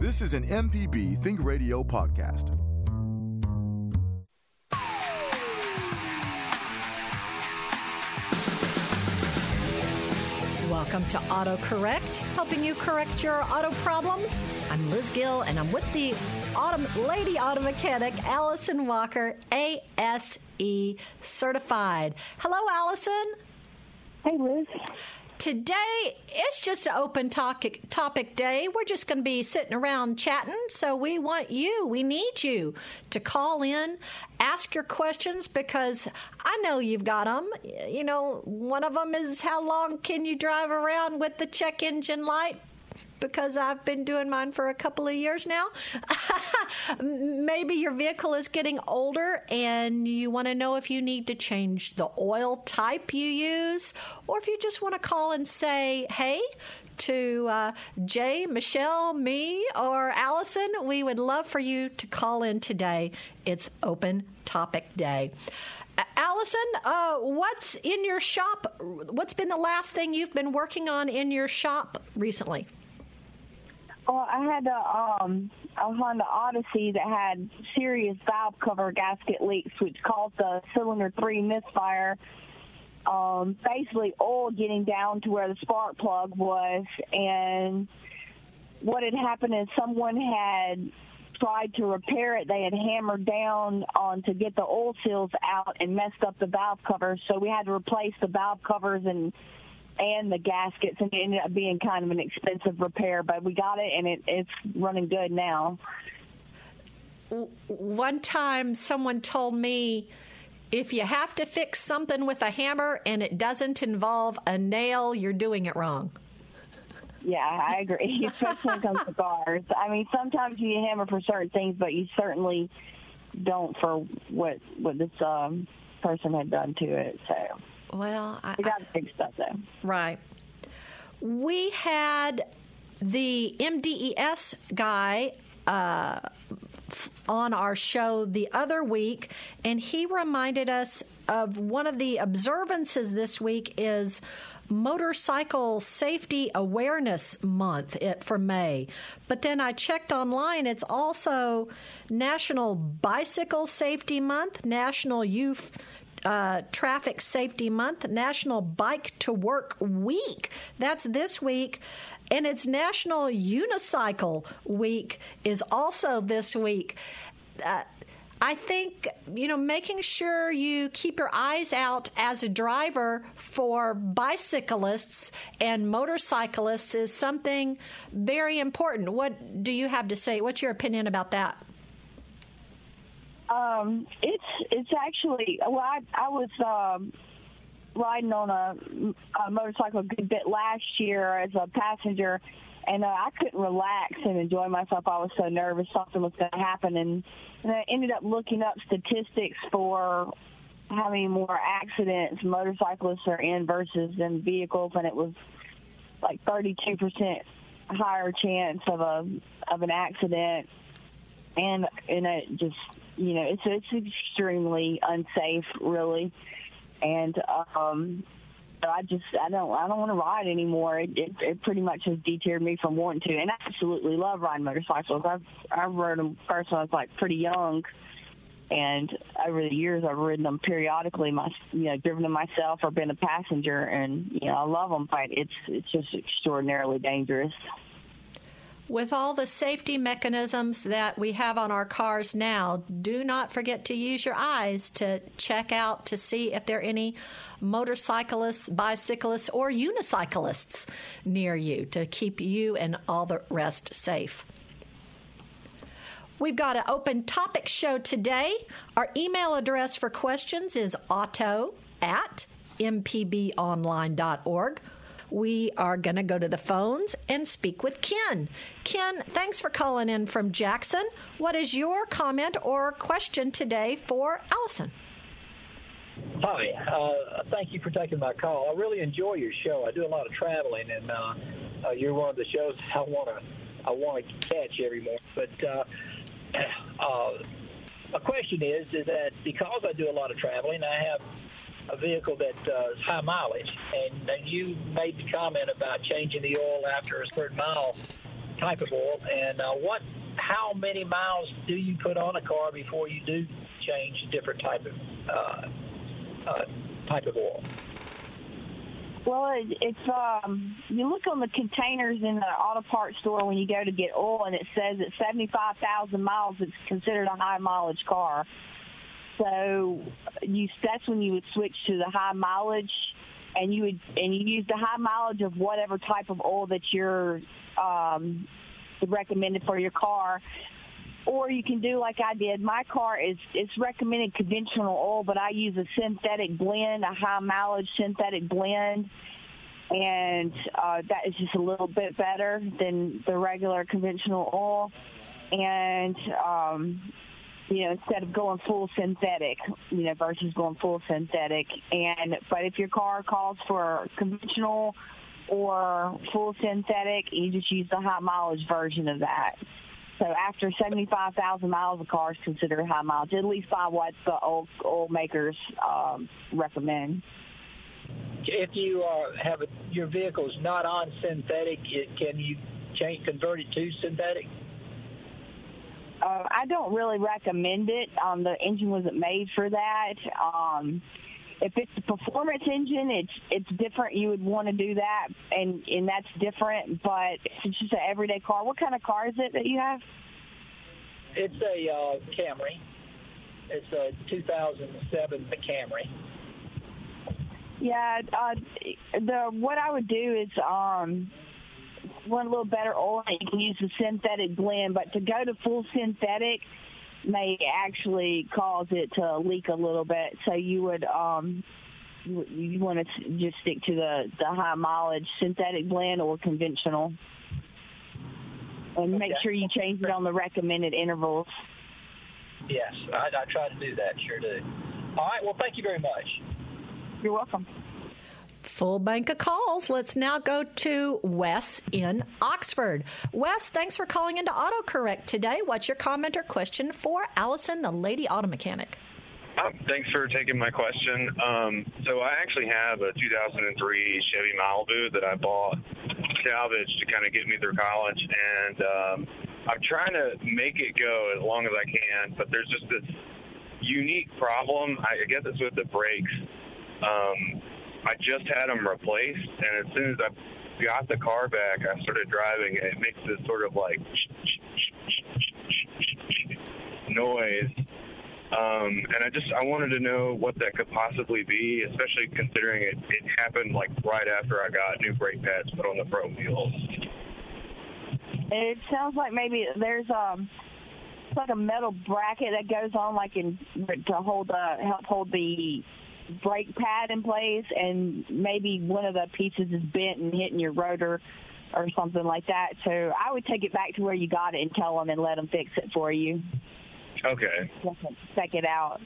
This is an MPB Think Radio podcast. Welcome to AutoCorrect, helping you correct your auto problems. I'm Liz Gill, and I'm with the auto, lady auto mechanic, Allison Walker, ASE certified. Hello, Allison. Hey, Liz. Today, it's just an open topic, topic day. We're just going to be sitting around chatting. So, we want you, we need you to call in, ask your questions because I know you've got them. You know, one of them is how long can you drive around with the check engine light? Because I've been doing mine for a couple of years now. Maybe your vehicle is getting older and you want to know if you need to change the oil type you use, or if you just want to call and say, hey, to uh, Jay, Michelle, me, or Allison, we would love for you to call in today. It's open topic day. Allison, uh, what's in your shop? What's been the last thing you've been working on in your shop recently? Well, I had a um a Honda Odyssey that had serious valve cover gasket leaks, which caused the cylinder three misfire. Um, basically, oil getting down to where the spark plug was, and what had happened is someone had tried to repair it. They had hammered down on to get the oil seals out and messed up the valve covers. So we had to replace the valve covers and and the gaskets, and it ended up being kind of an expensive repair. But we got it, and it, it's running good now. One time, someone told me if you have to fix something with a hammer and it doesn't involve a nail, you're doing it wrong. Yeah, I agree, especially when it comes to cars. I mean, sometimes you hammer for certain things, but you certainly don't for what what this um, person had done to it. So well, I, we got to fix stuff though. Right. We had the MDES guy uh, on our show the other week, and he reminded us of one of the observances this week is Motorcycle Safety Awareness Month for May. But then I checked online, it's also National Bicycle Safety Month, National Youth uh, Traffic Safety Month, National Bike to Work Week. That's this week. And it's National Unicycle Week is also this week. Uh, I think, you know, making sure you keep your eyes out as a driver for bicyclists and motorcyclists is something very important. What do you have to say? What's your opinion about that? Um, it's it's actually well, I I was um, riding on a, a motorcycle a good bit last year as a passenger, and uh, I couldn't relax and enjoy myself. I was so nervous something was going to happen, and, and I ended up looking up statistics for how many more accidents motorcyclists are in versus in vehicles, and it was like 32 percent higher chance of a of an accident, and and it just you know, it's it's extremely unsafe, really, and um, I just I don't I don't want to ride anymore. It, it it pretty much has deterred me from wanting to, and I absolutely love riding motorcycles. I've I've rode them first when I was like pretty young, and over the years I've ridden them periodically. My you know driven them myself or been a passenger, and you know I love them, but it's it's just extraordinarily dangerous with all the safety mechanisms that we have on our cars now, do not forget to use your eyes to check out to see if there are any motorcyclists, bicyclists, or unicyclists near you to keep you and all the rest safe. We've got an open topic show today. Our email address for questions is auto at mpbonline.org we are going to go to the phones and speak with Ken. Ken, thanks for calling in from Jackson. What is your comment or question today for Allison? Hi, uh, thank you for taking my call. I really enjoy your show. I do a lot of traveling, and uh, uh, you're one of the shows I want to I want to catch every morning. But uh, uh, my question is, is that because I do a lot of traveling, I have a vehicle that uh, is high mileage. And, and you made the comment about changing the oil after a certain mile. type of oil, and uh, what, how many miles do you put on a car before you do change a different type of uh, uh, type of oil? Well, it, it's um, you look on the containers in the auto parts store when you go to get oil, and it says at seventy-five thousand miles, it's considered a high mileage car. So you that's when you would switch to the high mileage, and you would and you use the high mileage of whatever type of oil that you're um, recommended for your car. Or you can do like I did. My car is it's recommended conventional oil, but I use a synthetic blend, a high mileage synthetic blend, and uh, that is just a little bit better than the regular conventional oil. And um, you know, instead of going full synthetic, you know, versus going full synthetic. And but if your car calls for conventional or full synthetic, you just use the high mileage version of that. So after 75,000 miles, a car is considered high mileage, at least by what the oil, oil makers um, recommend. If you uh, have a, your vehicle is not on synthetic, it, can you change convert it to synthetic? Uh, I don't really recommend it. Um, the engine wasn't made for that. Um, if it's a performance engine, it's it's different. You would want to do that, and and that's different. But if it's just an everyday car, what kind of car is it that you have? It's a uh, Camry. It's a 2007 Camry. Yeah, uh, the what I would do is um, want a little better oil. You can use the synthetic blend, but to go to full synthetic may actually cause it to leak a little bit. So you would um, you, want to just stick to the the high mileage synthetic blend or conventional, and make sure you change it on the recommended intervals. Yes, I, I try to do that. Sure do. All right. Well, thank you very much. You're welcome. Full bank of calls. Let's now go to Wes in Oxford. Wes, thanks for calling into AutoCorrect today. What's your comment or question for Allison, the lady auto mechanic? Um, thanks for taking my question. Um, so I actually have a 2003 Chevy Malibu that I bought salvage to kind of get me through college, and um, I'm trying to make it go as long as I can. But there's just this unique problem. I guess it's with the brakes. Um, I just had them replaced, and as soon as I got the car back, I started driving. It makes this sort of like noise. Um, and I just I wanted to know what that could possibly be, especially considering it, it happened like right after I got new brake pads put on the Pro wheels. It sounds like maybe there's um like a metal bracket that goes on like in to hold the help hold the brake pad in place and maybe one of the pieces is bent and hitting your rotor or something like that. So I would take it back to where you got it and tell them and let them fix it for you. Okay. Check it out.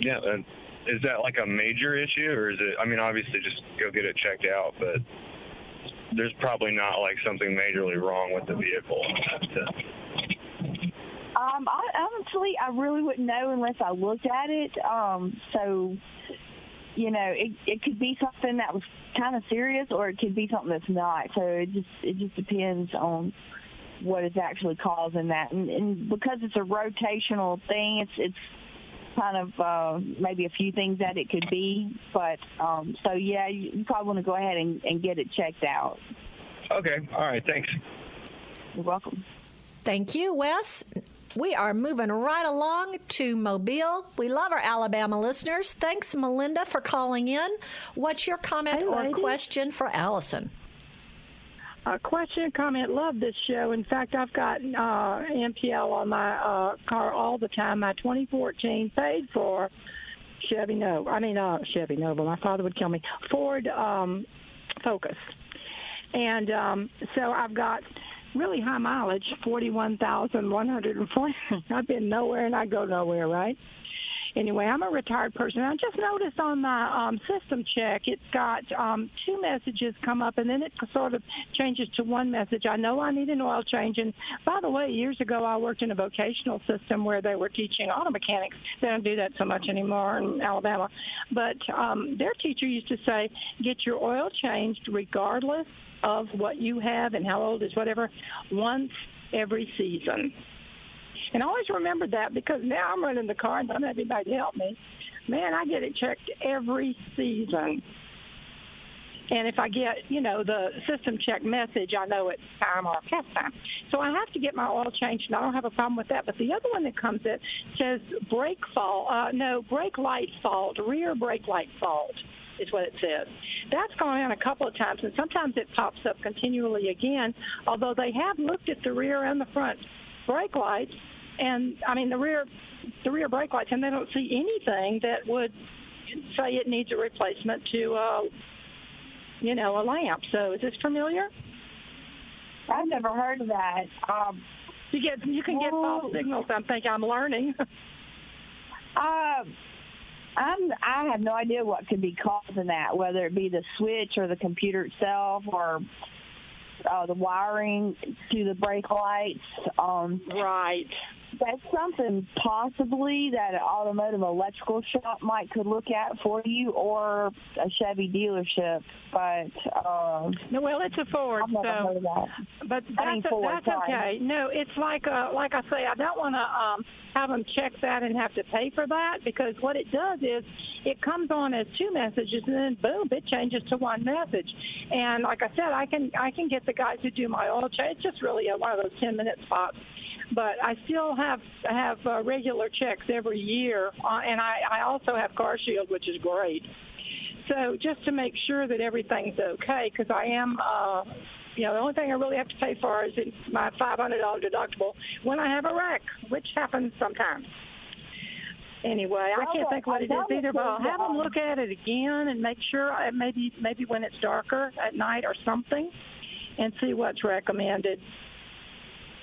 Yeah. And is that like a major issue, or is it? I mean, obviously, just go get it checked out, but there's probably not like something majorly wrong with the vehicle. Um, I, honestly, I really wouldn't know unless I looked at it. Um, so, you know, it it could be something that was kind of serious, or it could be something that's not. So it just it just depends on what is actually causing that, and, and because it's a rotational thing, it's it's kind of uh, maybe a few things that it could be. But um, so yeah, you, you probably want to go ahead and, and get it checked out. Okay. All right. Thanks. You're welcome. Thank you, Wes. We are moving right along to Mobile. We love our Alabama listeners. Thanks, Melinda, for calling in. What's your comment Hey, or question for Allison? A question, comment. Love this show. In fact, I've got uh, MPB on my uh, car all the time. My 2014 paid for Chevy Nova. I mean, uh, Chevy Nova. My father would kill me. Ford um, Focus. And um, so I've got really high mileage, 41,140. I've been nowhere and I go nowhere, right? anyway, I'm a retired person. I just noticed on my um, system check, it's got um, two messages come up, and then it sort of changes to one message. I know I need an oil change. And by the way, years ago, I worked in a vocational system where they were teaching auto mechanics. They don't do that so much anymore in Alabama. But um, their teacher used to say, get your oil changed regardless of what you have and how old is whatever, once every season. And I always remembered that because now I'm running the car and don't have anybody to help me. Man, I get it checked every season. And if I get, you know, the system check message, I know it's time or test time. So I have to get my oil changed, and I don't have a problem with that. But the other one that comes in says brake fault, uh, no, brake light fault, rear brake light fault is what it says. That's gone on a couple of times, and sometimes it pops up continually again, although they have looked at the rear and the front brake lights and I mean the rear the rear brake lights, and they don't see anything that would say it needs a replacement to, uh, you know, a lamp. So is this familiar? I've never heard of that. Um, you get you can get false signals. I'm thinking I'm learning. uh, I'm I have no idea what could be causing that, whether it be the switch or the computer itself or uh, the wiring to the brake lights. Um, right that's something possibly that an automotive electrical shop might could look at for you or a Chevy dealership. But um, no, well, it's a Ford. I've never so, heard of that. But that's, I mean Ford, that's sorry. okay. No, it's like uh, like I say, I don't want to um, have them check that and have to pay for that because what it does is it comes on as two messages and then boom, it changes to one message. And like I said, I can I can get the guys who do my oil change. It's just really a, one of those ten minute spots but I still have have uh, regular checks every year, uh, and I, I also have Car Shield, which is great. So just to make sure that everything's okay, because I am, uh, you know, the only thing I really have to pay for is my $500 deductible when I have a wreck, which happens sometimes. Anyway, I can't think what it is either, but I'll have them look at it again and make sure uh, maybe maybe when it's darker at night or something, and see what's recommended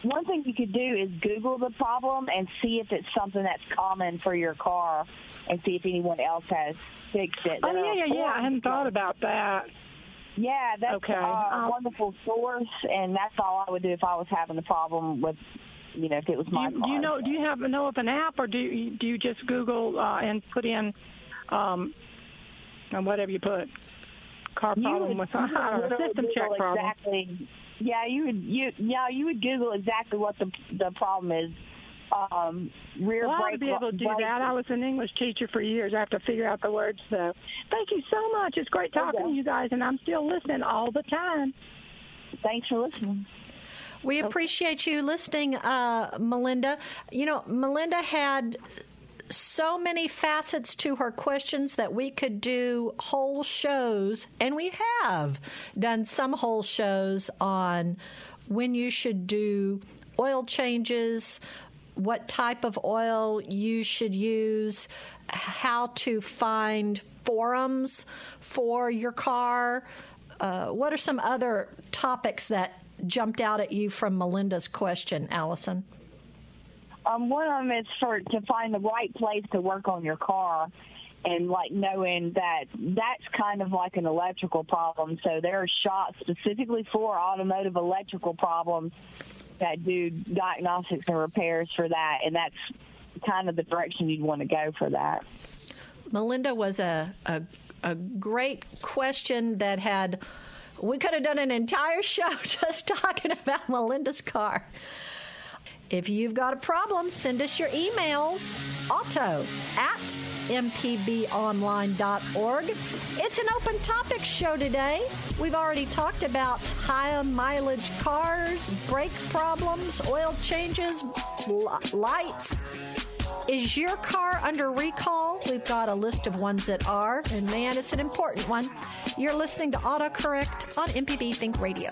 one thing you could do is Google the problem and see if it's something that's common for your car, and see if anyone else has fixed it. Oh yeah, yeah, yeah. I hadn't thought about that. Yeah, that's okay. a um, wonderful source, and that's all I would do if I was having a problem with, you know, if it was my do you, car. Do you know? Do you have know of an app, or do you, do you just Google uh, and put in, um, and whatever you put, car problem would, with I don't know, system check problem. Exactly yeah, you would you yeah you would Google exactly what the the problem is. Um, rear well, brake. I'd be able to do brake. that. I was an English teacher for years. I have to figure out the words. So, thank you so much. It's great talking Okay. to you guys, and I'm still listening all the time. Thanks for listening. We appreciate you listening, uh, Melinda. You know, Melinda had so many facets to her questions that we could do whole shows, and we have done some whole shows on when you should do oil changes, what type of oil you should use, how to find forums for your car. Uh, what are some other topics that jumped out at you from Melinda's question, Allison? Um, one of them is for to find the right place to work on your car, and like knowing that that's kind of like an electrical problem. So there are shops specifically for automotive electrical problems that do diagnostics and repairs for that, and that's kind of the direction you'd want to go for that. Melinda was a, a, a great question that had, we could have done an entire show just talking about Melinda's car. If you've got a problem, send us your emails, auto at mpbonline.org. It's an open topic show today. We've already talked about high mileage cars, brake problems, oil changes, li- lights. Is your car under recall? We've got a list of ones that are, and man, it's an important one. You're listening to AutoCorrect on MPB Think Radio.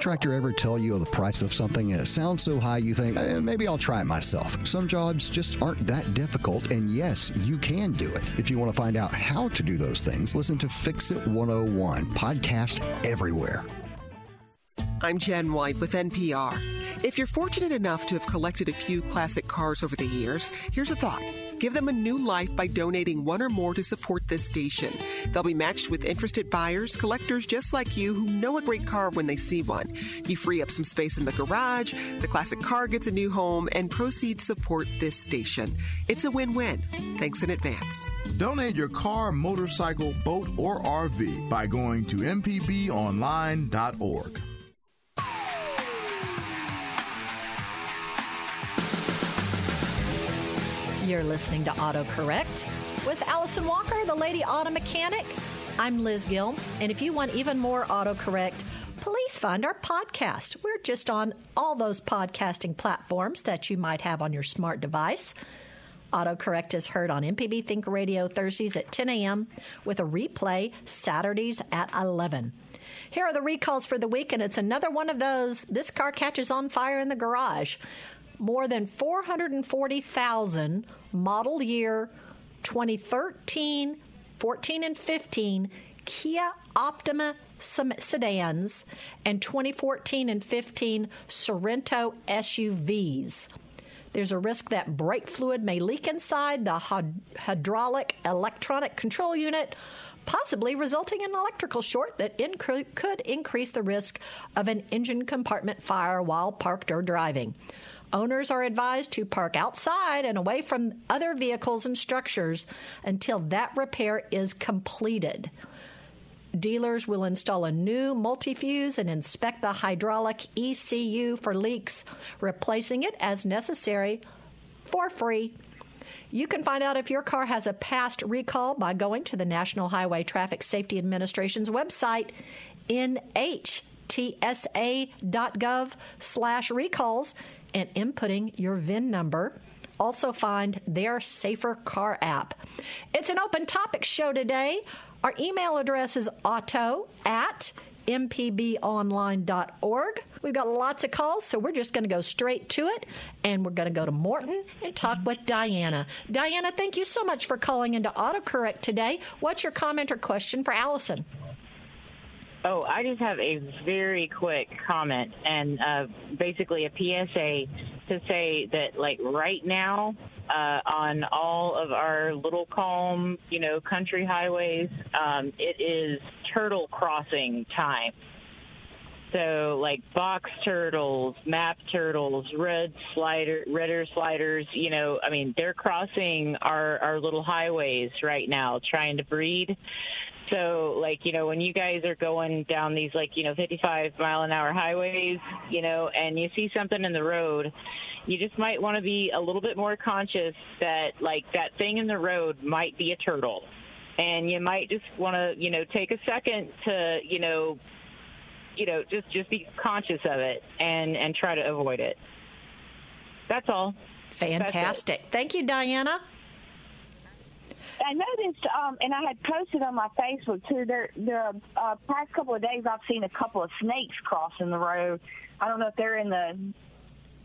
Contractor ever tell you the price of something and it sounds so high you think, eh, maybe I'll try it myself? Some jobs just aren't that difficult, and yes, you can do it. If you want to find out how to do those things, listen to Fix It 101, podcast everywhere. I'm Jen White with NPR. If you're fortunate enough to have collected a few classic cars over the years, here's a thought. Give them a new life by donating one or more to support this station. They'll be matched with interested buyers, collectors just like you who know a great car when they see one. You free up some space in the garage, the classic car gets a new home, and proceeds support this station. It's a win win. Thanks in advance. Donate your car, motorcycle, boat, or RV by going to mpbonline.org. You're listening to AutoCorrect with Allison Walker, the Lady Auto Mechanic. I'm Liz Gill, and if you want even more AutoCorrect, please find our podcast. We're just on all those podcasting platforms that you might have on your smart device. AutoCorrect is heard on MPB Think Radio Thursdays at 10 a.m. with a replay Saturdays at 11. Here are the recalls for the week, and it's another one of those. This car catches on fire in the garage. More than 440,000 model year 2013, 14, and 15 Kia Optima sedans and 2014 and 15 Sorento SUVs. There's a risk that brake fluid may leak inside the hydraulic electronic control unit, possibly resulting in an electrical short that could increase the risk of an engine compartment fire while parked or driving. Owners are advised to park outside and away from other vehicles and structures until that repair is completed. Dealers will install a new multi-fuse and inspect the hydraulic ECU for leaks, replacing it as necessary for free. You can find out if your car has a past recall by going to the National Highway Traffic Safety Administration's website, nhtsa.gov slash recalls, and inputting your VIN number. Also, find their Safer Car app. It's an open topic show today. Our email address is auto at mpbonline.org. We've got lots of calls, so we're just going to go straight to it. And we're going to go to Morton and talk with Diana. Diana, thank you so much for calling into AutoCorrect today. What's your comment or question for Allison? Oh, I just have a very quick comment and uh, basically a PSA to say that, like, right now, uh, on all of our little calm, you know, country highways, um, it is turtle crossing time. So, like box turtles, map turtles, red slider, redder sliders, you know, I mean, they're crossing our, our little highways right now trying to breed. So, like, you know, when you guys are going down these, like, you know, 55 mile an hour highways, you know, and you see something in the road, you just might want to be a little bit more conscious that, like, that thing in the road might be a turtle. And you might just want to, you know, take a second to, you know, you know, just just be conscious of it and and try to avoid it. That's all. Fantastic. That's Thank you, Diana. I noticed, um, and I had posted on my Facebook too. There, there, uh, past couple of days, I've seen a couple of snakes crossing the road. I don't know if they're in the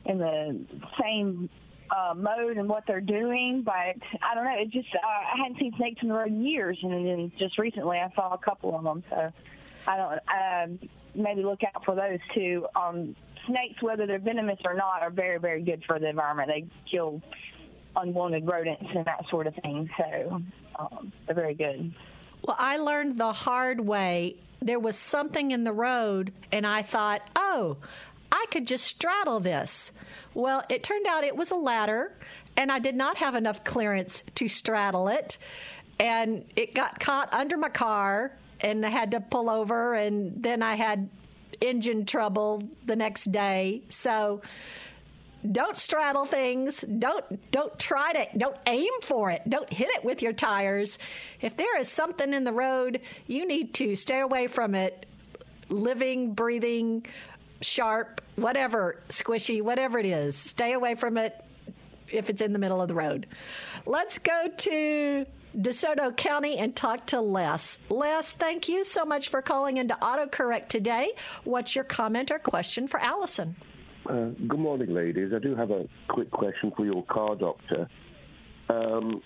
in the same uh, mode and what they're doing, but I don't know. It just uh, I hadn't seen snakes in the road in years, and then just recently I saw a couple of them. So I don't. Uh, maybe look out for those too. Um, snakes, whether they're venomous or not, are very, very good for the environment. They kill unwanted rodents and that sort of thing. So um, they're very good. Well, I learned the hard way. There was something in the road, and I thought, oh, I could just straddle this. Well, it turned out it was a ladder, and I did not have enough clearance to straddle it. And it got caught under my car, and I had to pull over, and then I had engine trouble the next day. So, don't straddle things. Don't don't try to don't aim for it. Don't hit it with your tires. If there is something in the road, you need to stay away from it. Living, breathing, sharp, whatever, squishy, whatever it is. Stay away from it if it's in the middle of the road. Let's go to DeSoto County and talk to Les. Les, thank you so much for calling into AutoCorrect today. What's your comment or question for Allison? Uh, good morning, ladies. I do have a quick question for your car doctor. Um,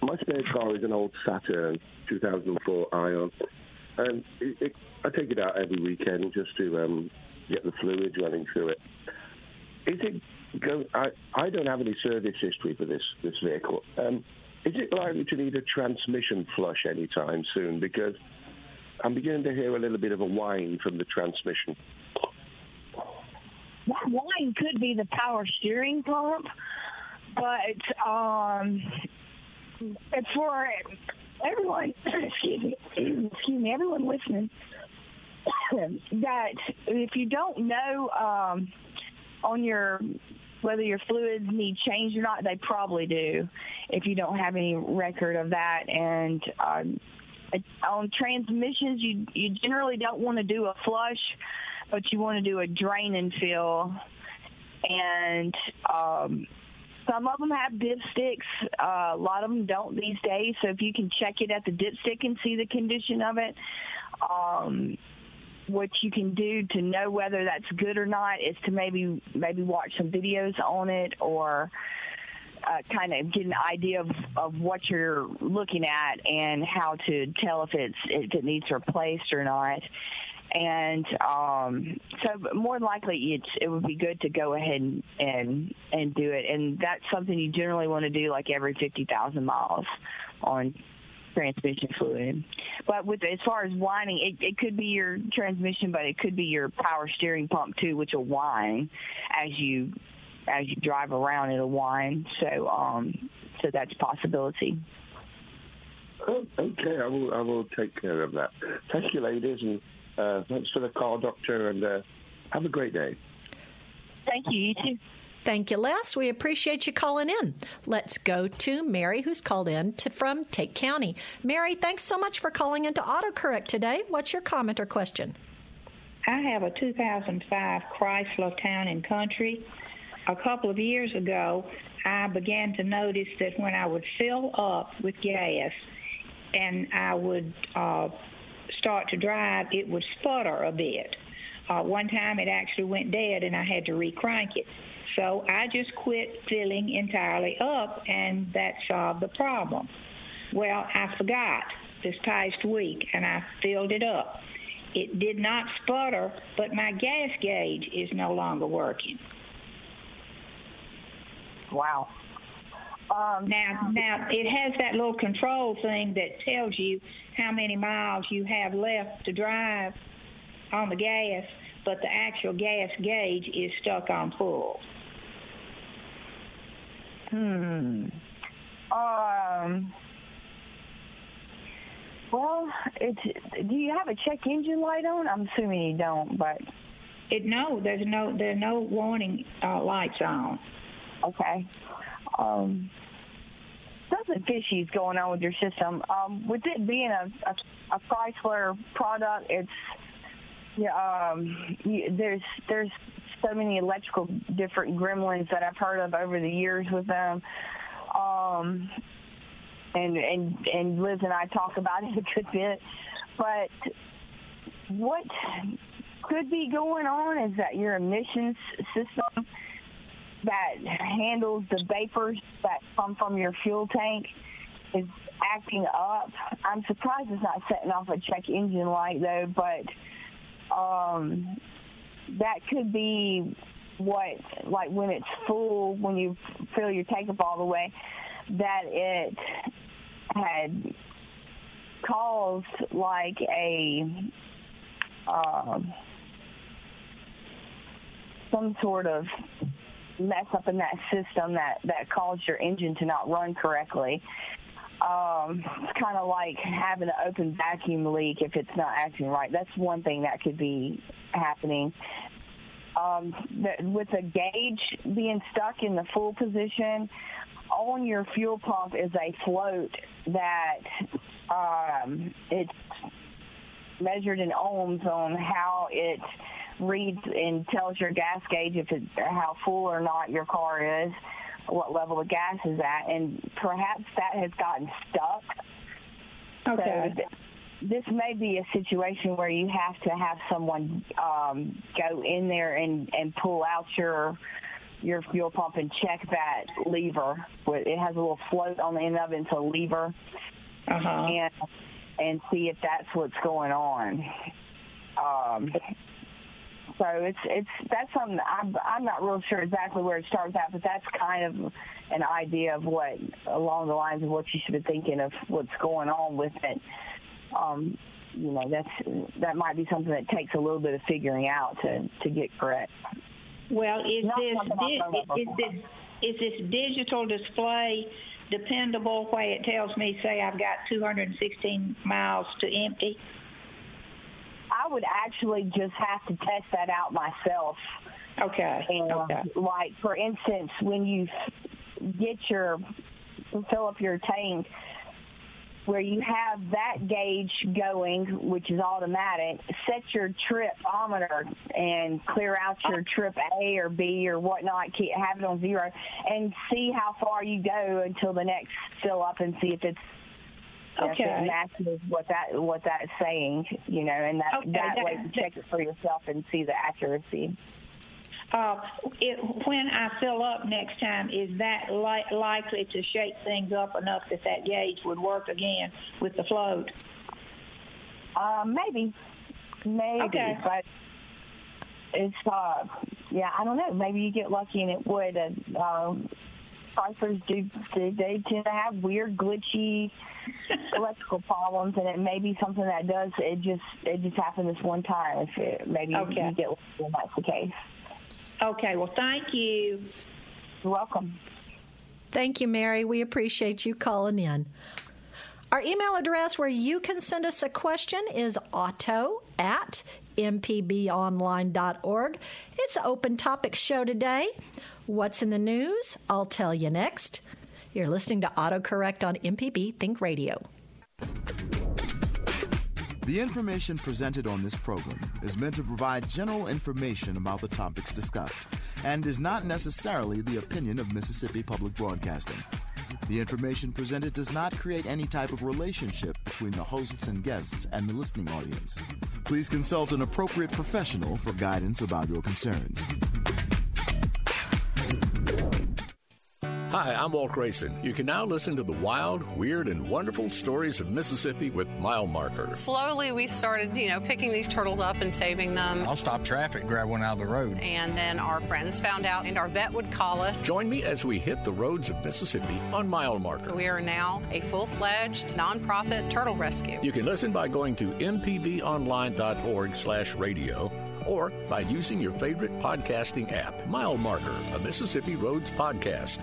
my spare car is an old Saturn 2004 Ion, and it, it, I take it out every weekend just to um, get the fluids running through it. Is it go? I, I don't have any service history for this this vehicle. Um, is it likely to need a transmission flush anytime soon? Because I'm beginning to hear a little bit of a whine from the transmission. Whine could be the power steering pump, but um, it's for everyone. excuse me. excuse me. Everyone listening. that if you don't know um, on your whether your fluids need change or not, they probably do. If you don't have any record of that, and um, on transmissions, you you generally don't want to do a flush, but you want to do a drain and fill, and um, some of them have dipsticks. Uh, a lot of them don't these days. So if you can check it at the dipstick and see the condition of it, um, what you can do to know whether that's good or not is to maybe maybe watch some videos on it or uh, kind of get an idea of, of what you're looking at and how to tell if it's if it needs replaced or not. And um, so, more likely, it's it would be good to go ahead and and, and do it. And that's something you generally want to do like every fifty thousand miles on transmission fluid. But with as far as whining, it, it could be your transmission, but it could be your power steering pump too, which will whine as you as you drive around. It'll whine. So um, so that's possibility. Oh, okay, I will. I will take care of that. Thank you, ladies, and uh, thanks for the call, doctor, and uh, have a great day. Thank you. You too. Thank you, Les. We appreciate you calling in. Let's go to Mary, who's called in to, from Tate County. Mary, thanks so much for calling into AutoCorrect today. What's your comment or question? I have a 2005 Chrysler Town and Country. A couple of years ago, I began to notice that when I would fill up with gas and I would uh, start to drive, it would sputter a bit. Uh, one time it actually went dead and I had to recrank it. So I just quit filling entirely up, and that solved the problem. Well, I forgot this past week, and I filled it up. It did not sputter, but my gas gauge is no longer working. Wow. Um, now, now it has that little control thing that tells you how many miles you have left to drive on the gas, but the actual gas gauge is stuck on full. Hmm. Um. Well, it's. Do you have a check engine light on? I'm assuming you don't, but it no. There's no. There's no warning uh, lights on. Okay. Um. Something fishy is going on with your system. Um, with it being a, a, a Chrysler product, it's yeah. Um, you, there's there's so many electrical different gremlins that I've heard of over the years with them. Um, and and and Liz and I talk about it a good bit, but what could be going on is that your emissions system that handles the vapors that come from your fuel tank is acting up. I'm surprised it's not setting off a check engine light though, but um, that could be what, like when it's full, when you fill your tank up all the way, that it had caused like a um, some sort of mess up in that system that that caused your engine to not run correctly. Um, it's kind of like having an open vacuum leak if it's not acting right. That's one thing that could be happening. Um, with the gauge being stuck in the full position, on your fuel pump is a float that um, it's measured in ohms on how it reads and tells your gas gauge if it's how full or not your car is. what level the gas is at, and perhaps that has gotten stuck. Okay. So th- this may be a situation where you have to have someone um, go in there and, and pull out your your fuel pump and check that lever. It has a little float on the end of it, it's a lever, Uh-huh. and and see if that's what's going on. Um, so it's it's that's something I'm I'm not real sure exactly where it starts at, but that's kind of an idea of what along the lines of what you should be thinking of what's going on with it. Um, you know, that's that might be something that takes a little bit of figuring out to to get correct. Well, is Not this something I've heard of di- is this is this digital display dependable? Way it tells me, say, I've got 216 miles to empty. I would actually just have to test that out myself. Okay. And Okay. like for instance, when you get your fill up your tank, where you have that gauge going, which is automatic, set your tripometer and clear out your trip A or B or whatnot. Keep, have it on zero, and see how far you go until the next fill up, and see if it's if Okay. it matches what that what that is saying, you know, and that Okay, that that- way you check it for yourself and see the accuracy. Uh, it, when I fill up next time, is that li- likely to shake things up enough that that gauge would work again with the float? Uh, maybe, maybe, Okay. but it's uh, yeah, I don't know. Maybe you get lucky and it would. And um, Chryslers do they, they tend to have weird, glitchy electrical problems, and it may be something that does. It just it just happened this one time. If it, maybe Okay. you get lucky and that's the case. Okay. Well, thank you. You're welcome. Thank you, Mary. We appreciate you calling in. Our email address where you can send us a question is auto at mpbonline.org. It's an open topic show today. What's in the news? I'll tell you next. You're listening to AutoCorrect on MPB Think Radio. The information presented on this program is meant to provide general information about the topics discussed and is not necessarily the opinion of Mississippi Public Broadcasting. The information presented does not create any type of relationship between the hosts and guests and the listening audience. Please consult an appropriate professional for guidance about your concerns. Hi, I'm Walt Grayson. You can now listen to the wild, weird, and wonderful stories of Mississippi with Mile Marker. Slowly, we started, you know, picking these turtles up and saving them. I'll stop traffic, grab one out of the road. And then our friends found out, and our vet would call us. Join me as we hit the roads of Mississippi on Mile Marker. We are now a full fledged nonprofit turtle rescue. You can listen by going to mpbonline.org slash radio or by using your favorite podcasting app, Mile Marker, a Mississippi Roads podcast.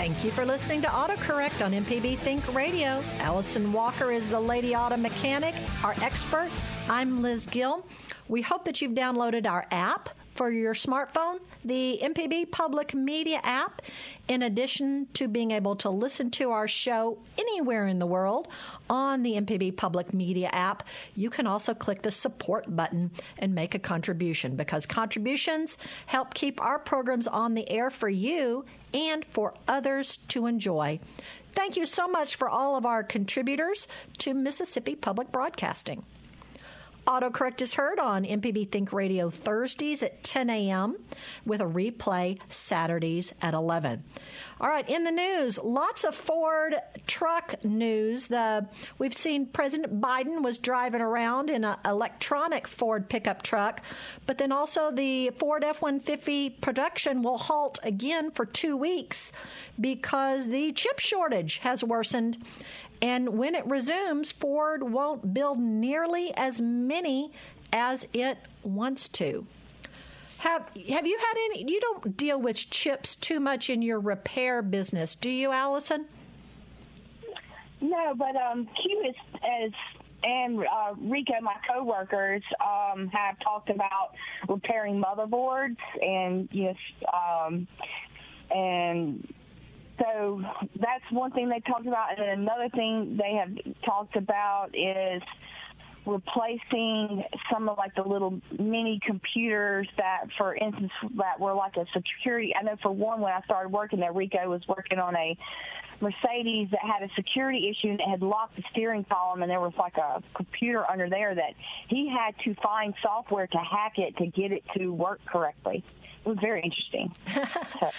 Thank you for listening to AutoCorrect on MPB Think Radio. Allison Walker is the Lady Auto Mechanic, our expert. I'm Liz Gill. We hope that you've downloaded our app for your smartphone, the MPB Public Media app, in addition to being able to listen to our show anywhere in the world on the MPB Public Media app. You can also click the support button and make a contribution because contributions help keep our programs on the air for you and for others to enjoy. Thank you so much for all of our contributors to Mississippi Public Broadcasting. Autocorrect is heard on MPB Think Radio Thursdays at 10 a.m. with a replay Saturdays at 11. All right, in the news, lots of Ford truck news. The we've seen President Biden was driving around in an electronic Ford pickup truck, but then also the Ford F-150 production will halt again for 2 weeks because the chip shortage has worsened and when it resumes, Ford won't build nearly as many as it wants to. Have Have you had any? You don't deal with chips too much in your repair business, do you, Allison? No, but um, Q is and uh, Rico, my coworkers, um, have talked about repairing motherboards, and you know, um, and so that's one thing they talked about. And then another thing they have talked about is replacing some of like the little mini computers that, for instance, that were like a security. I know for one, when I started working there, Rico was working on a Mercedes that had a security issue and it had locked the steering column, and there was like a computer under there that he had to find software to hack it to get it to work correctly was very interesting.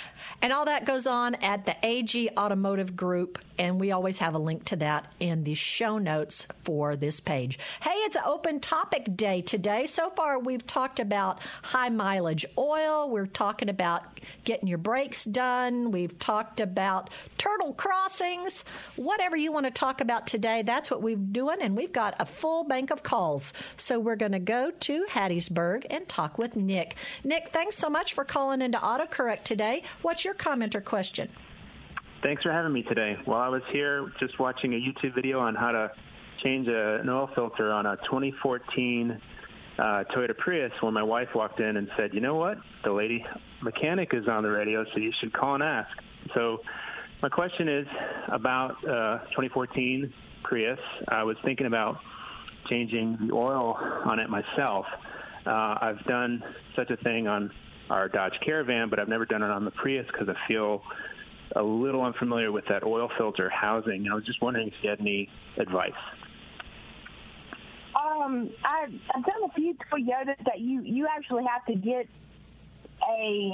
and all that goes on at the AG Automotive Group, and we always have a link to that in the show notes for this page. Hey, it's an open topic day today. So far, we've talked about high mileage oil, we're talking about getting your brakes done, we've talked about turtle crossings. Whatever you want to talk about today, that's what we're doing, and we've got a full bank of calls. So we're going to go to Hattiesburg and talk with Nick. Nick, thanks so much much for calling into AutoCorrect today. What's your comment or question? Thanks for having me today. Well, I was here just watching a YouTube video on how to change a, an oil filter on a 2014 uh, Toyota Prius when my wife walked in and said, you know what? The lady mechanic is on the radio, so you should call and ask. So my question is about uh, 2014 Prius. I was thinking about changing the oil on it myself. Uh, I've done such a thing on our Dodge Caravan, but I've never done it on the Prius because I feel a little unfamiliar with that oil filter housing. I was just wondering if you had any advice. Um, I've, I've done a few Toyotas that you you actually have to get a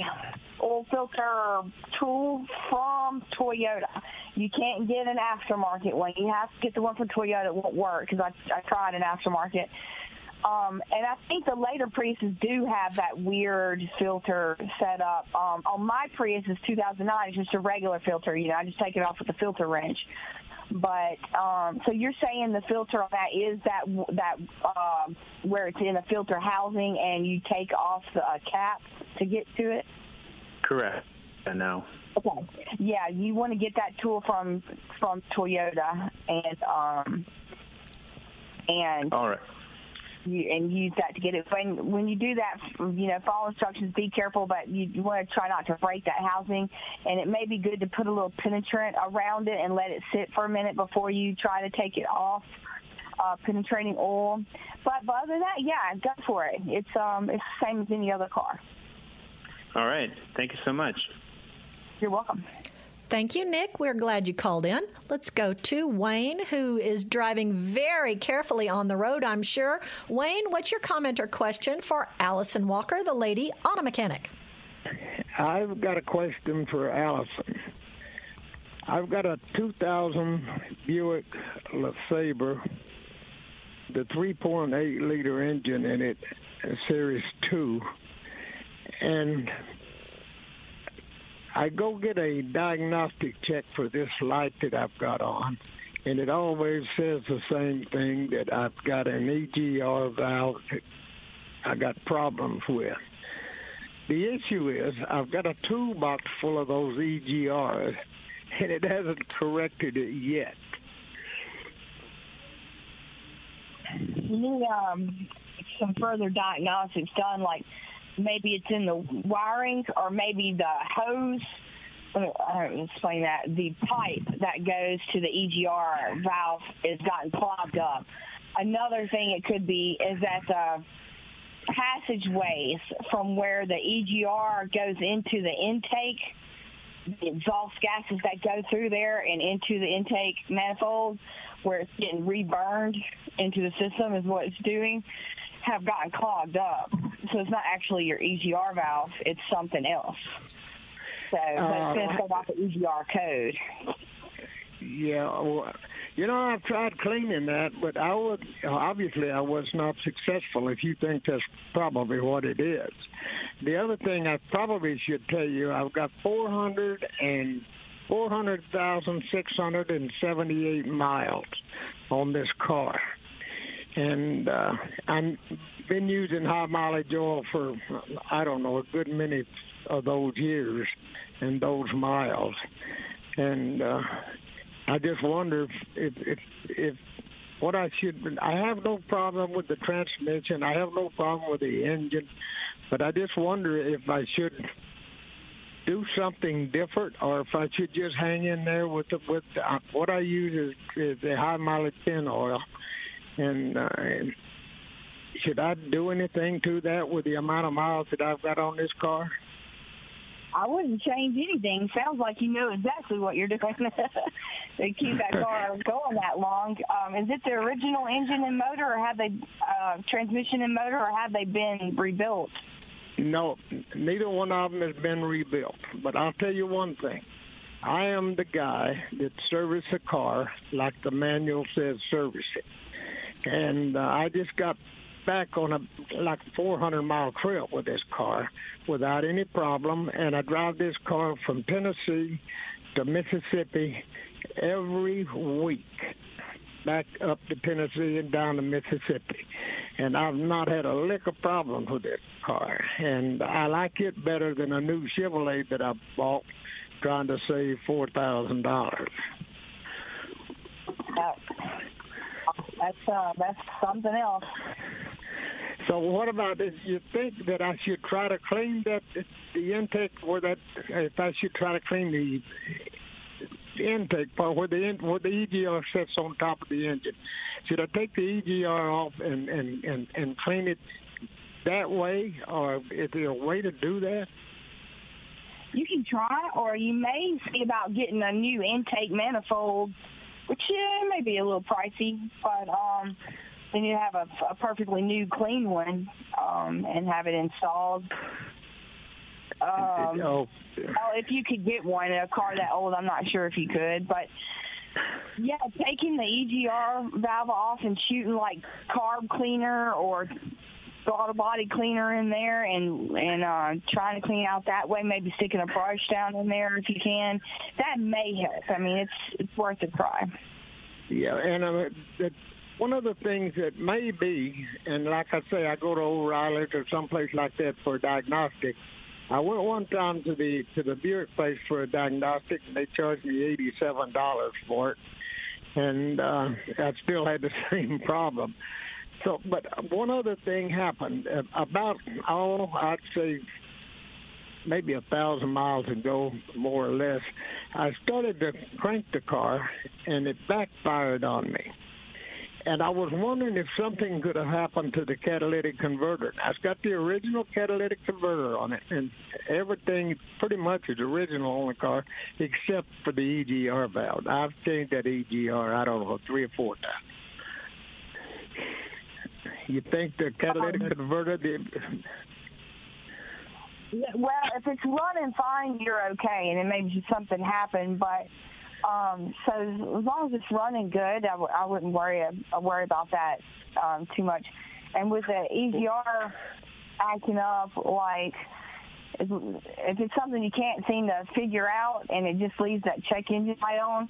oil filter tool from Toyota. You can't get an aftermarket one. You have to get the one from Toyota. It won't work because I, I tried an aftermarket. Um, and I think the later Priuses do have that weird filter set up. Um, on my Prius is 2009. It's just a regular filter. You know, I just take it off with a filter wrench. But um, so you're saying the filter on that is that that uh, where it's in a filter housing and you take off the uh, cap to get to it. Correct. I know. Okay. Yeah, you want to get that tool from from Toyota and um and all right you, and use that to get it. When when you do that, you know, follow instructions. Be careful, but you, you want to try not to break that housing. And it may be good to put a little penetrant around it and let it sit for a minute before you try to take it off. Uh, penetrating oil, but, but other than that, yeah, go for it. It's um, it's the same as any other car. All right, thank you so much. You're welcome. Thank you, Nick. We're glad you called in. Let's go to Wayne, who is driving very carefully on the road, I'm sure. Wayne, what's your comment or question for Allison Walker, the lady auto mechanic? I've got a question for Allison. I've got a 2000 Buick LeSabre, the 3.8 liter engine in it, Series 2. And I go get a diagnostic check for this light that I've got on, and it always says the same thing that I've got an EGR valve that I got problems with. The issue is I've got a toolbox full of those EGRs, and it hasn't corrected it yet. You need um, some further diagnostics done, like maybe it's in the wiring or maybe the hose. I don't explain that. The pipe that goes to the EGR valve has gotten clogged up. Another thing it could be is that the passageways from where the EGR goes into the intake, the exhaust gases that go through there and into the intake manifold, where it's getting reburned into the system, is what it's doing have gotten clogged up. So it's not actually your EGR valve; it's something else. So uh, it's going to off the EGR code. Yeah, well, you know, I've tried cleaning that, but I would obviously I was not successful. If you think that's probably what it is, the other thing I probably should tell you, I've got four hundred and four hundred thousand six hundred and seventy-eight miles on this car and uh, I've been using high mileage oil for I don't know a good many of those years and those miles, and uh, I just wonder if if if, if what I should. I have no problem with the transmission. I have no problem with the engine, but I just wonder if I should do something different, or if I should just hang in there with the, with the, what I use is, is the high mileage tin oil, and, uh, and should I do anything to that with the amount of miles that I've got on this car? I wouldn't change anything. Sounds like you know exactly what you're doing to keep that car going that long. Um, is it the original engine and motor, or have they uh, transmission and motor, or have they been rebuilt? No, neither one of them has been rebuilt. But I'll tell you one thing. I am the guy that services a car like the manual says service it. And uh, I just got back on a like 400 mile trip with this car without any problem, and I drive this car from Tennessee to Mississippi every week, back up to Tennessee and down to Mississippi and I've not had a lick of problem with this car. And I like it better than a new Chevrolet that I bought, trying to save four thousand dollars. That's uh, that's something else. So what about this? You think that I should try to clean that the intake or that if I should try to clean the intake part where the where the EGR sits on top of the engine? Should I take the EGR off and and and and clean it that way, or is there a way to do that? You can try, or you may see about getting a new intake manifold, which yeah, may be a little pricey, but um, then you have a, a perfectly new, clean one, um, and have it installed. Um, oh. oh, if you could get one in a car that old, I'm not sure if you could, but yeah, taking the EGR valve off and shooting like carb cleaner or auto body cleaner in there and and uh trying to clean out that way. Maybe sticking a brush down in there if you can. That may help. I mean it's it's worth a try. Yeah and uh, the, one of the things that may be and like i say i go to o'reilly's or someplace like that for a diagnostic. I went one time to the to the Buick place for a diagnostic, and they charged me eighty seven dollars for it, and uh, I still had the same problem. So, but one other thing happened uh, about oh, I'd say maybe a thousand miles ago, more or less. I started to crank the car, and it backfired on me and I was wondering if something could have happened to the catalytic converter. I've got the original catalytic converter on it, and everything pretty much is original on the car except for the EGR valve. I've changed that EGR, I don't know, three or four times. You think the catalytic um, converter? The, well, if it's running fine, you're okay, and it maybe something happened, but um, so as long as it's running good, I w- I wouldn't worry uh, worry about that um, too much. And with the EGR acting up, like if, if it's something you can't seem to figure out, and it just leaves that check engine light on,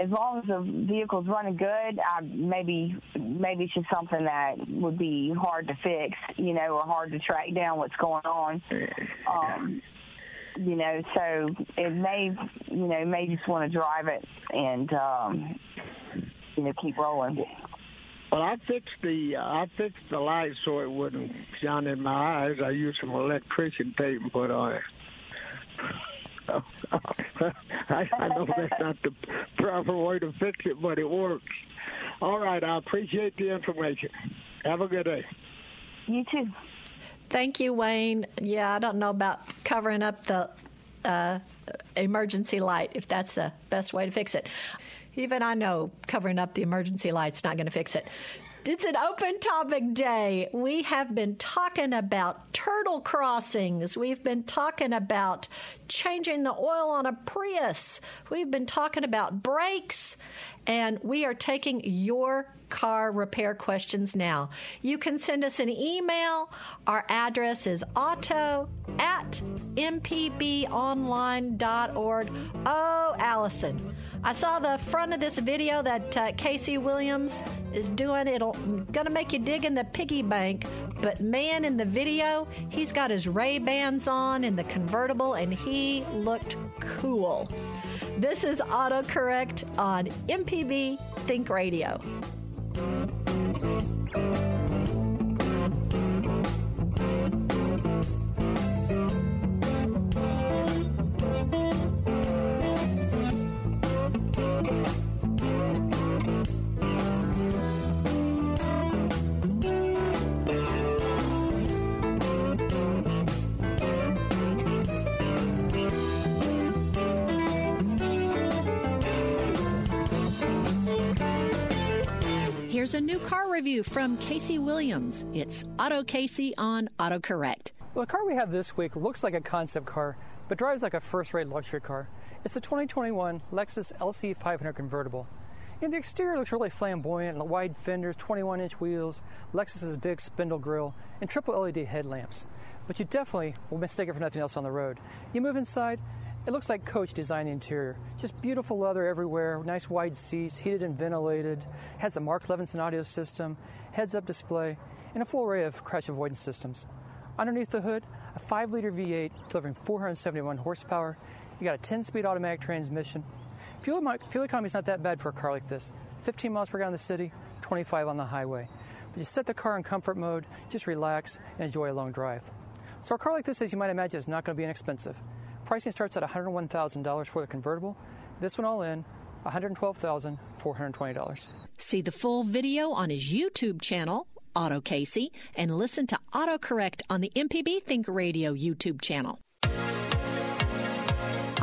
as long as the vehicle's running good, I, maybe maybe it's just something that would be hard to fix, you know, or hard to track down what's going on. Um, you know, so it may, you know, may just want to drive it and, um, you know, keep rolling. Well, I fixed the uh, I fixed the light so it wouldn't shine in my eyes. I used some electrician tape and put on it. I, I know that's not the proper way to fix it, but it works. All right, I appreciate the information. Have a good day. You too. Thank you, Wayne. Yeah, I don't know about covering up the uh, emergency light if that's the best way to fix it. Even I know covering up the emergency light's not going to fix it. It's an open topic day. We have been talking about turtle crossings. We've been talking about changing the oil on a Prius. We've been talking about brakes. And we are taking your car repair questions now. You can send us an email. Our address is auto at mpbonline.org. Oh, Allison. I saw the front of this video that uh, Casey Williams is doing. It'll gonna make you dig in the piggy bank. But man, in the video, he's got his Ray Bans on in the convertible, and he looked cool. This is autocorrect on MPB Think Radio. Here's a new car review from Casey Williams. It's Auto Casey on AutoCorrect. Well, the car we have this week looks like a concept car, but drives like a first-rate luxury car. It's the 2021 Lexus LC 500 convertible. Know, the exterior looks really flamboyant, wide fenders, 21-inch wheels, Lexus's big spindle grille, and triple LED headlamps. But you definitely will mistake it for nothing else on the road. You move inside, it looks like Coach designed the interior. Just beautiful leather everywhere, nice wide seats, heated and ventilated, has a Mark Levinson audio system, heads up display, and a full array of crash avoidance systems. Underneath the hood, a 5 liter V8 delivering 471 horsepower. You got a 10 speed automatic transmission. Fuel, fuel economy is not that bad for a car like this 15 miles per gallon in the city, 25 on the highway. But you set the car in comfort mode, just relax and enjoy a long drive. So, a car like this, as you might imagine, is not going to be inexpensive. Pricing starts at $101,000 for the convertible. This one all in, $112,420. See the full video on his YouTube channel, Auto Casey, and listen to AutoCorrect on the MPB Think Radio YouTube channel.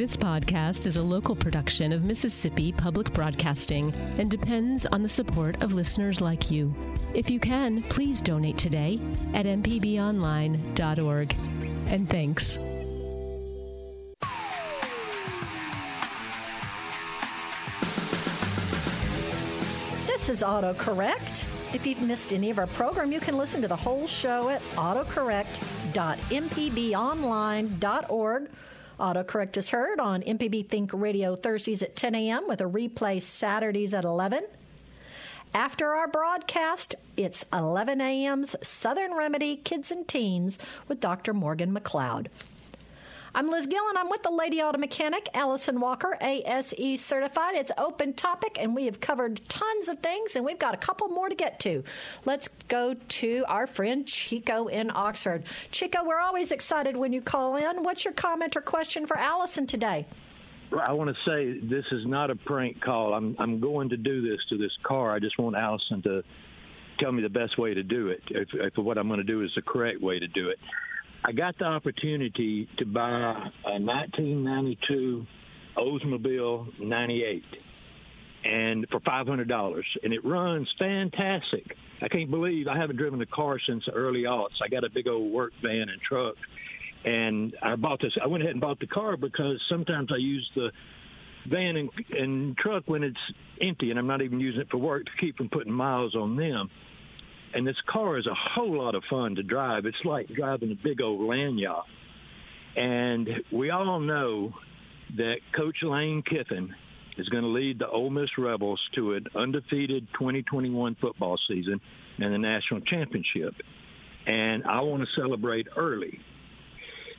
This podcast is a local production of Mississippi Public Broadcasting and depends on the support of listeners like you. If you can, please donate today at mpbonline.org. And thanks. This is AutoCorrect. If you've missed any of our program, you can listen to the whole show at autocorrect.mpbonline.org. AutoCorrect is heard on MPB Think Radio Thursdays at 10 a.m. with a replay Saturdays at 11. After our broadcast, it's 11 a.m.'s Southern Remedy Kids and Teens with Dr. Morgan McLeod. I'm Liz Gillen. I'm with the Lady Auto Mechanic, Allison Walker, ASE certified. It's open topic, and we have covered tons of things, and we've got a couple more to get to. Let's go to our friend Chico in Oxford. Chico, we're always excited when you call in. What's your comment or question for Allison today? I want to say this is not a prank call. I'm I'm going to do this to this car. I just want Allison to tell me the best way to do it. If, if what I'm going to do is the correct way to do it. I got the opportunity to buy a 1992 Oldsmobile 98 and for $500 and it runs fantastic. I can't believe I haven't driven a car since the early aughts. I got a big old work van and truck and I bought this. I went ahead and bought the car because sometimes I use the van and, and truck when it's empty and I'm not even using it for work to keep from putting miles on them. And this car is a whole lot of fun to drive. It's like driving a big old land yacht. And we all know that Coach Lane Kiffin is going to lead the Ole Miss Rebels to an undefeated 2021 football season and the national championship. And I want to celebrate early.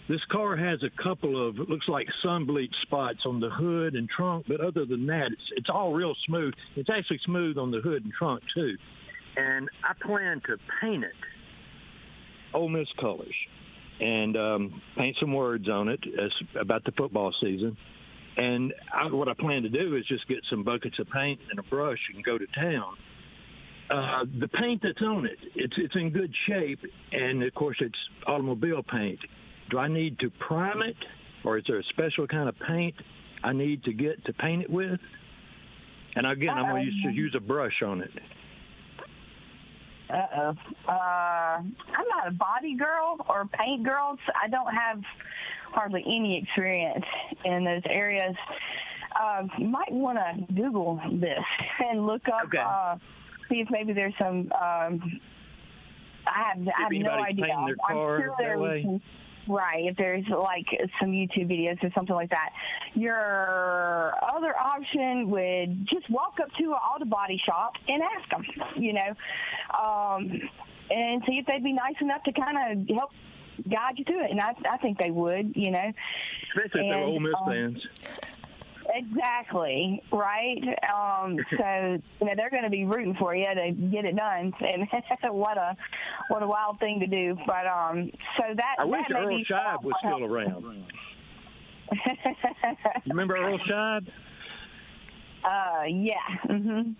This car has a couple of looks like sun bleach spots on the hood and trunk, but other than that, it's it's all real smooth. It's actually smooth on the hood and trunk too and I plan to paint it Ole Miss colors and um, paint some words on it as, about the football season. And I, what I plan to do is just get some buckets of paint and a brush and go to town. uh, the paint that's on it, it's it's in good shape, and of course it's automobile paint. Do I need to prime it, or is there a special kind of paint I need to get to paint it with? And again, I'm going to use, Um, use a brush on it. Uh-oh. Uh I'm not a body girl or paint girl. so I don't have hardly any experience in those areas. Uh, you might want to Google this and look up, uh, see if maybe there's some. Um, I have, I have no idea. I'm sure there was Right, if there's like some YouTube videos or something like that. Your other option would just walk up to an auto body shop and ask them, you know, um, and see if they'd be nice enough to kind of help guide you through it. And I, I think they would, you know. Especially if they're Ole Miss um, fans. Exactly right. Um, so you know they're going to be rooting for you to get it done, and what a what a wild thing to do. But um, so that I wish that may Earl Scheib was still around. You remember Earl Scheib? uh, yeah. hmm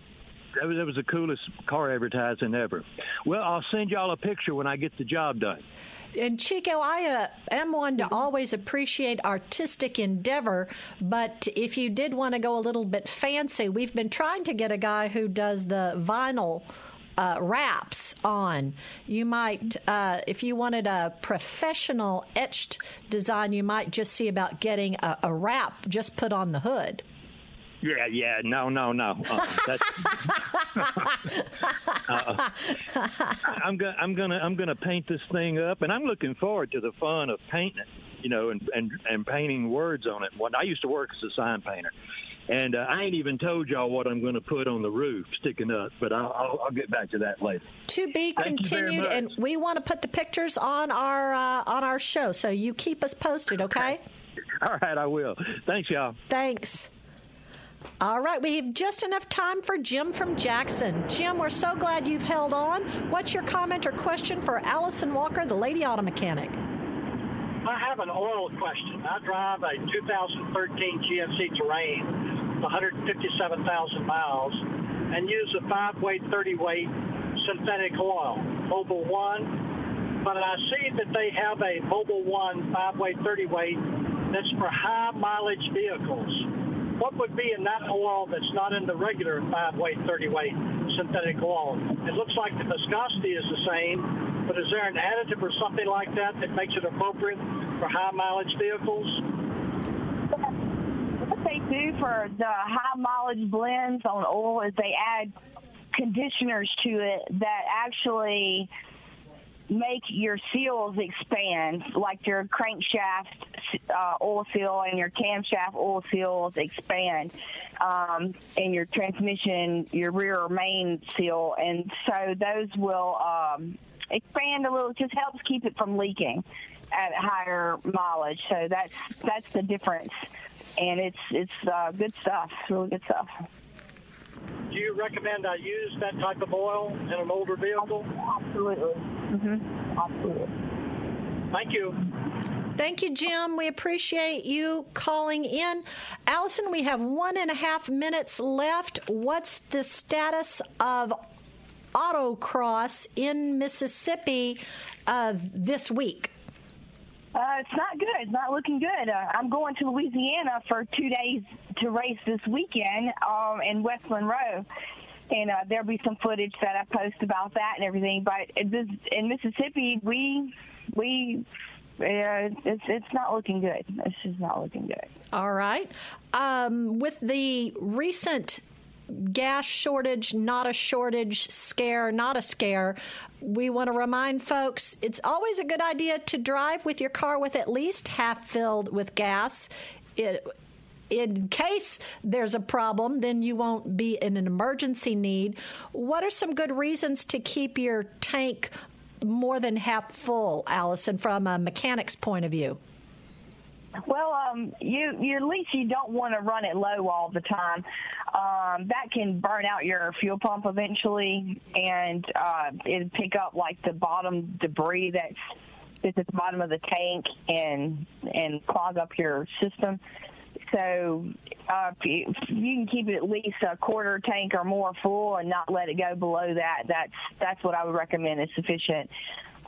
That was that was the coolest car advertising ever. Well, I'll send y'all a picture when I get the job done. And Chico, I uh, am one to always appreciate artistic endeavor, but if you did want to go a little bit fancy, we've been trying to get a guy who does the vinyl. Uh, wraps on. You might, uh, if you wanted a professional etched design, you might just see about getting a, a wrap just put on the hood. Yeah, yeah, no, no, no. Uh, that's, uh, I'm gonna, I'm gonna, I'm gonna paint this thing up, and I'm looking forward to the fun of painting it. You know, and and and painting words on it. When I used to work as a sign painter, and uh, I ain't even told y'all what I'm going to put on the roof sticking up, but I'll, I'll, I'll get back to that later. To be Thank continued, and we want to put the pictures on our uh, on our show, so you keep us posted, okay? All right, I will. Thanks, y'all. Thanks. All right, we have just enough time for Jim from Jackson. Jim, we're so glad you've held on. What's your comment or question for Allison Walker, the lady auto mechanic? I have an oil question. I drive a 2013 GMC Terrain, 157,000 miles, and use a five-weight, 30-weight synthetic oil, Mobil One. But I see that they have a Mobil One five-weight, 30-weight that's for high-mileage vehicles. What would be in that oil that's not in the regular five-weight, 30-weight synthetic oil? It looks like the viscosity is the same, but is there an additive or something like that that makes it appropriate for high-mileage vehicles? What they do for the high mileage blends on oil is they add conditioners to it that actually make your seals expand, like your crankshaft uh, oil seal and your camshaft oil seals expand, um, and your transmission, your rear main seal, and so those will um, expand a little. It just helps keep it from leaking at higher mileage. So that's that's the difference, and it's it's uh, good stuff. Really good stuff. Do you recommend I use that type of oil in an older vehicle? Absolutely. Mm-hmm. Absolutely. Thank you. Thank you, Jim. We appreciate you calling in. Allison, we have one and a half minutes left. What's the status of autocross in Mississippi uh, this week? Uh, it's not good. It's not looking good. Uh, I'm going to Louisiana for two days to race this weekend um, in West Monroe. And uh, there'll be some footage that I post about that and everything. But in Mississippi, we we uh, it's it's not looking good. It's just not looking good. All right. Um, with the recent gas shortage, not a shortage, scare, not a scare, we want to remind folks it's always a good idea to drive with your car with at least half filled with gas. It, in case there's a problem, then you won't be in an emergency need. What are some good reasons to keep your tank more than half full, Allison, from a mechanic's point of view? Well, um, you you at least you don't want to run it low all the time. Um, that can burn out your fuel pump eventually, and uh, it'll pick up like the bottom debris that's that's at the bottom of the tank and and clog up your system. So uh, if you can keep it at least a quarter tank or more full and not let it go below that, that's that's what I would recommend is sufficient.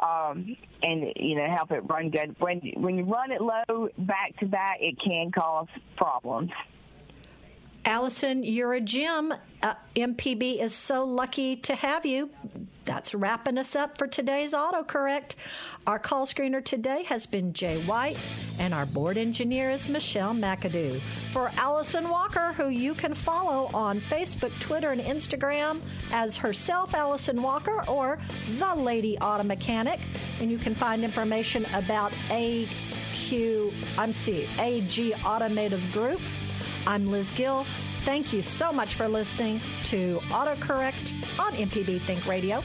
Um, and you know help it run good. When when you run it low back to back, it can cause problems. Allison, you're a gem. Uh, MPB is so lucky to have you. That's wrapping us up for today's autocorrect. Our call screener today has been Jay White, and our board engineer is Michelle McAdoo. For Allison Walker, who you can follow on Facebook, Twitter, and Instagram as herself, Allison Walker, or the Lady Auto Mechanic, and you can find information about AQ, I'm see, AG Automotive Group I'm Liz Gill. Thank you so much for listening to AutoCorrect on MPB Think Radio.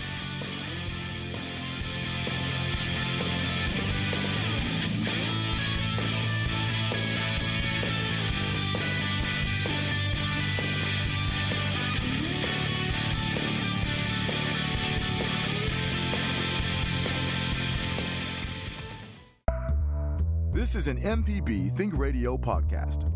This is an MPB Think Radio podcast.